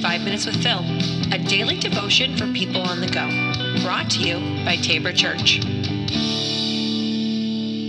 Five Minutes with Phil, a daily devotion for people on the go. Brought to you by Tabor Church.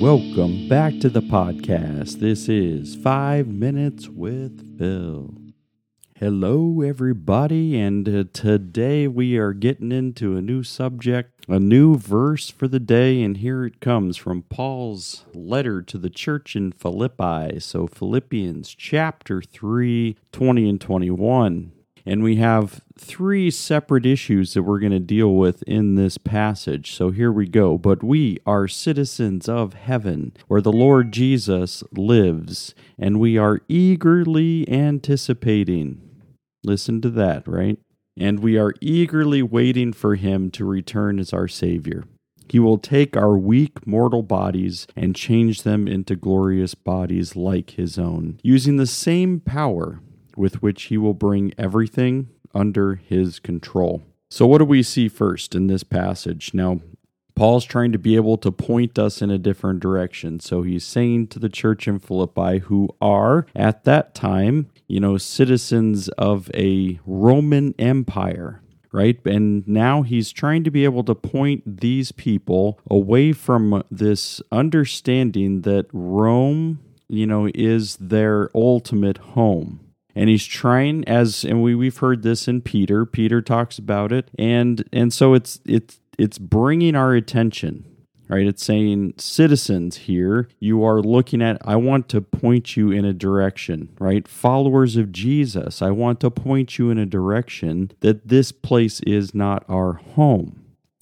Welcome back to the podcast. This is Five Minutes with Phil. Hello, everybody, and uh, today we are getting into a new subject, a new verse for the day, and here it comes from Paul's letter to the church in Philippi. So, Philippians chapter 3, 20 and 21. And we have three separate issues that we're going to deal with in this passage. So here we go. But we are citizens of heaven, where the Lord Jesus lives, and we are eagerly anticipating Listen to that, right? And we are eagerly waiting for him to return as our Savior. He will take our weak mortal bodies and change them into glorious bodies like his own, using the same power with which he will bring everything under his control. So, what do we see first in this passage? Now, Paul's trying to be able to point us in a different direction. So he's saying to the church in Philippi, who are at that time, you know, citizens of a Roman Empire, right? And now he's trying to be able to point these people away from this understanding that Rome, you know, is their ultimate home and he's trying as and we we've heard this in Peter. Peter talks about it. And and so it's it's it's bringing our attention right? It's saying citizens here you are looking at i want to point you in a direction right? Followers of jesus i want to point you in a direction that this place is not our home.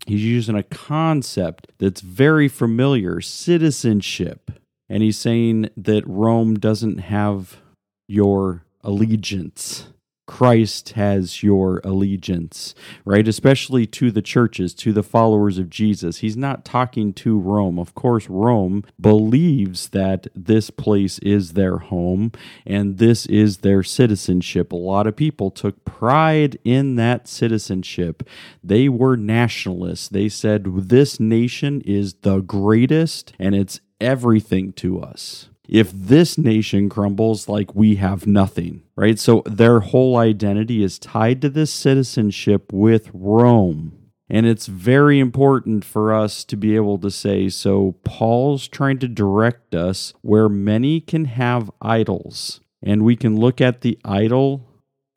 He's using a concept that's very familiar citizenship. And he's saying that rome doesn't have your allegiance Christ has your allegiance, right? Especially to the churches, to the followers of Jesus. He's not talking to Rome. Of course, Rome believes that this place is their home and this is their citizenship. A lot of people took pride in that citizenship. They were nationalists. They said, This nation is the greatest and it's everything to us if this nation crumbles, like we have nothing, right? So their whole identity is tied to this citizenship with Rome. And it's very important for us to be able to say, so Paul's trying to direct us where many can have idols. And we can look at the idol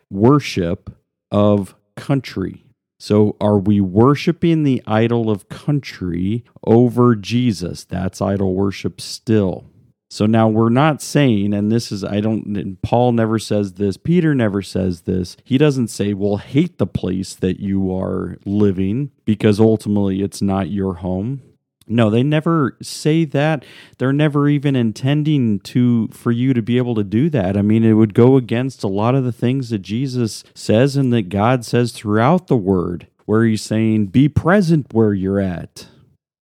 worship of country. So, are we worshiping the idol of country over Jesus? That's idol worship still. So now we're not saying, and this is, I don't, Paul never says this, Peter never says this. He doesn't say, well, hate the place that you are living because ultimately it's not your home. No, they never say that. They're never even intending to for you to be able to do that. I mean, it would go against a lot of the things that Jesus says and that God says throughout the word, where he's saying, be present where you're at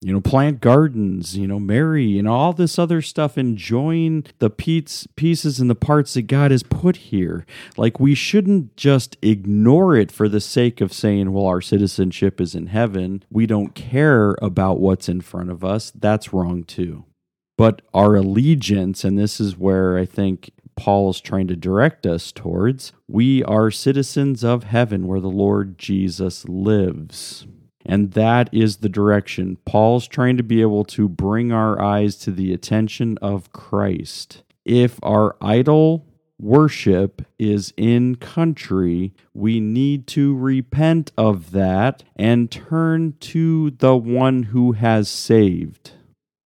you know, plant gardens, you know, marry, and all this other stuff, enjoying the pieces and the parts that God has put here. Like, we shouldn't just ignore it for the sake of saying, well, our citizenship is in heaven. We don't care about what's in front of us. That's wrong too. But our allegiance, and this is where I think Paul is trying to direct us towards, we are citizens of heaven where the Lord Jesus lives. And that is the direction. Paul's trying to be able to bring our eyes to the attention of Christ. If our idol worship is in country, we need to repent of that and turn to the one who has saved.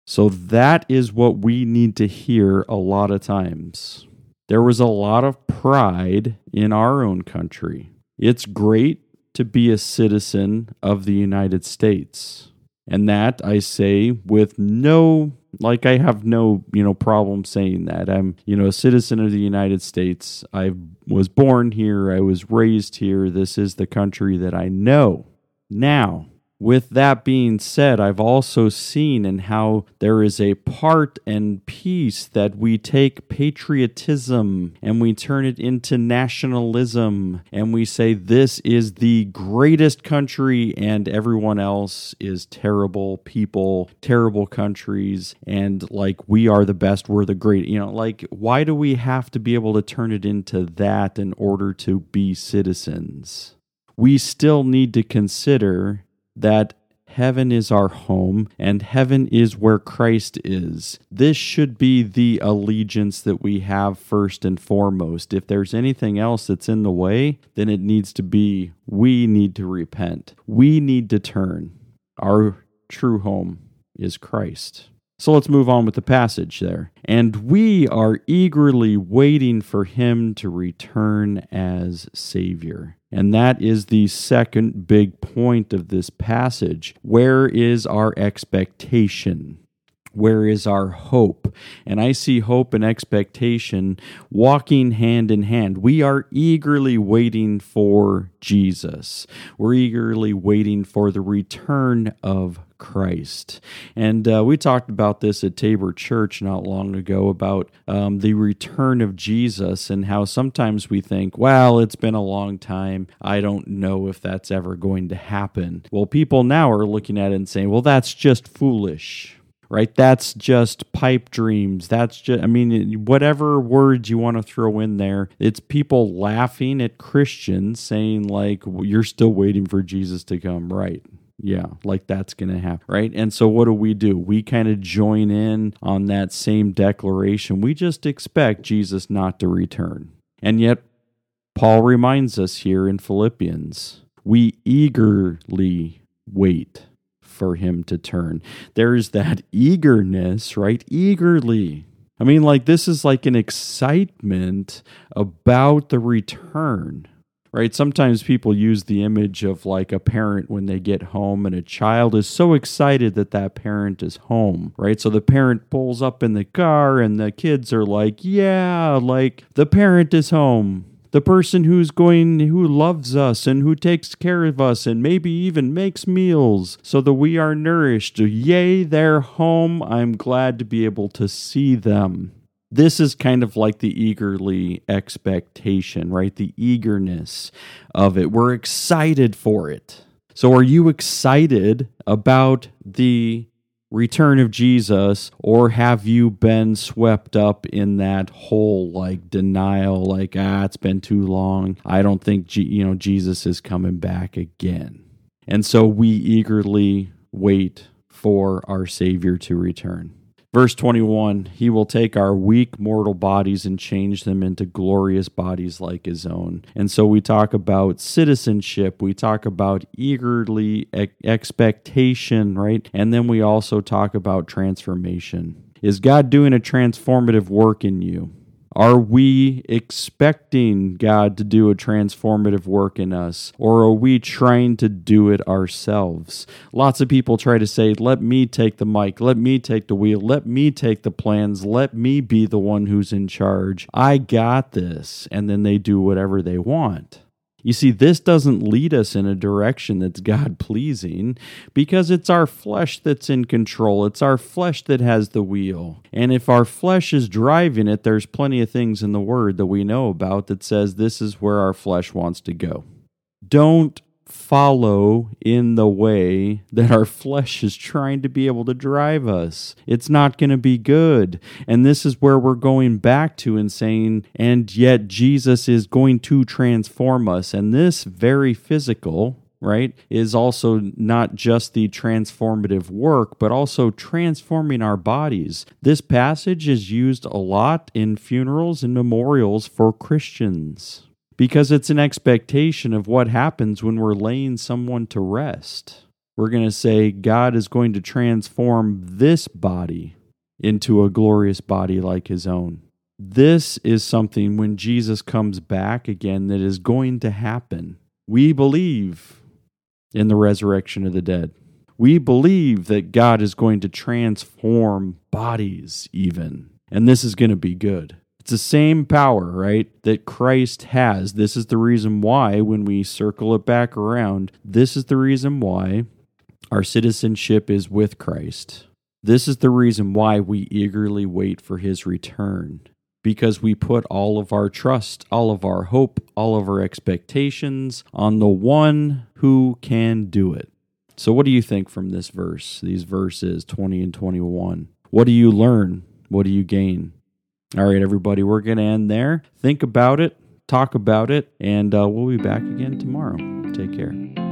So that is what we need to hear a lot of times. There was a lot of pride in our own country. It's great to be a citizen of the United States. And that I say with no like I have no, you know, problem saying that. I'm, you know, a citizen of the United States. I was born here, I was raised here. This is the country that I know. Now, with that being said, I've also seen in how there is a part and piece that we take patriotism and we turn it into nationalism and we say this is the greatest country and everyone else is terrible people, terrible countries, and like we are the best, we're the great. You know, like why do we have to be able to turn it into that in order to be citizens? We still need to consider that heaven is our home and heaven is where Christ is. This should be the allegiance that we have first and foremost. If there's anything else that's in the way, then it needs to be we need to repent. We need to turn. Our true home is Christ. So let's move on with the passage there. And we are eagerly waiting for him to return as Savior. And that is the second big point of this passage. Where is our expectation? Where is our hope? And I see hope and expectation walking hand in hand. We are eagerly waiting for Jesus. We're eagerly waiting for the return of Christ. And uh, we talked about this at Tabor Church not long ago about um, the return of Jesus and how sometimes we think, well, it's been a long time. I don't know if that's ever going to happen. Well, people now are looking at it and saying, well, that's just foolish right? That's just pipe dreams. That's just, I mean, whatever words you want to throw in there, it's people laughing at Christians saying, like, you're still waiting for Jesus to come, right? Yeah, like that's going to happen, right? And so what do we do? We kind of join in on that same declaration. We just expect Jesus not to return. And yet, Paul reminds us here in Philippians we eagerly wait for him to turn. There's that eagerness, right? Eagerly. I mean, like, this is like an excitement about the return right? Sometimes people use the image of like a parent when they get home and a child is so excited that that parent is home, right? So the parent pulls up in the car and the kids are like, yeah, like the parent is home. The person who's going, who loves us and who takes care of us and maybe even makes meals so that we are nourished. Yay, they're home. I'm glad to be able to see them this is kind of like the eagerly expectation, right? The eagerness of it. We're excited for it. So, are you excited about the return of Jesus, or have you been swept up in that whole like denial, like, ah, it's been too long. I don't think, you know, Jesus is coming back again. And so we eagerly wait for our Savior to return. Verse 21 He will take our weak mortal bodies and change them into glorious bodies like His own. And so we talk about citizenship, we talk about eagerly expectation, right? And then we also talk about transformation. Is God doing a transformative work in you? Are we expecting God to do a transformative work in us, or are we trying to do it ourselves? Lots of people try to say, Let me take the mic, let me take the wheel, let me take the plans, let me be the one who's in charge. I got this. And then they do whatever they want. You see, this doesn't lead us in a direction that's God pleasing because it's our flesh that's in control. It's our flesh that has the wheel. And if our flesh is driving it, there's plenty of things in the Word that we know about that says this is where our flesh wants to go. Don't follow in the way that our flesh is trying to be able to drive us. It's not going to be good. And this is where we're going back to and saying, and yet Jesus is going to transform us. And this very physical, right, is also not just the transformative work, but also transforming our bodies. This passage is used a lot in funerals and memorials for Christians because it's an expectation of what happens when we're laying someone to rest. We're going to say God is going to transform this body into a glorious body like his own. This is something when Jesus comes back again that is going to happen. We believe in the resurrection of the dead. We believe that God is going to transform bodies, even. And this is going to be good. It's the same power, right, that Christ has. This is the reason why, when we circle it back around, this is the reason why Our citizenship is with Christ. This is the reason why we eagerly wait for his return, because we put all of our trust, all of our hope, all of our expectations on the one who can do it. So, what do you think from this verse, these verses 20 and 21? What do you learn? What do you gain? All right, everybody, we're going to end there. Think about it, talk about it, and uh, we'll be back again tomorrow. Take care.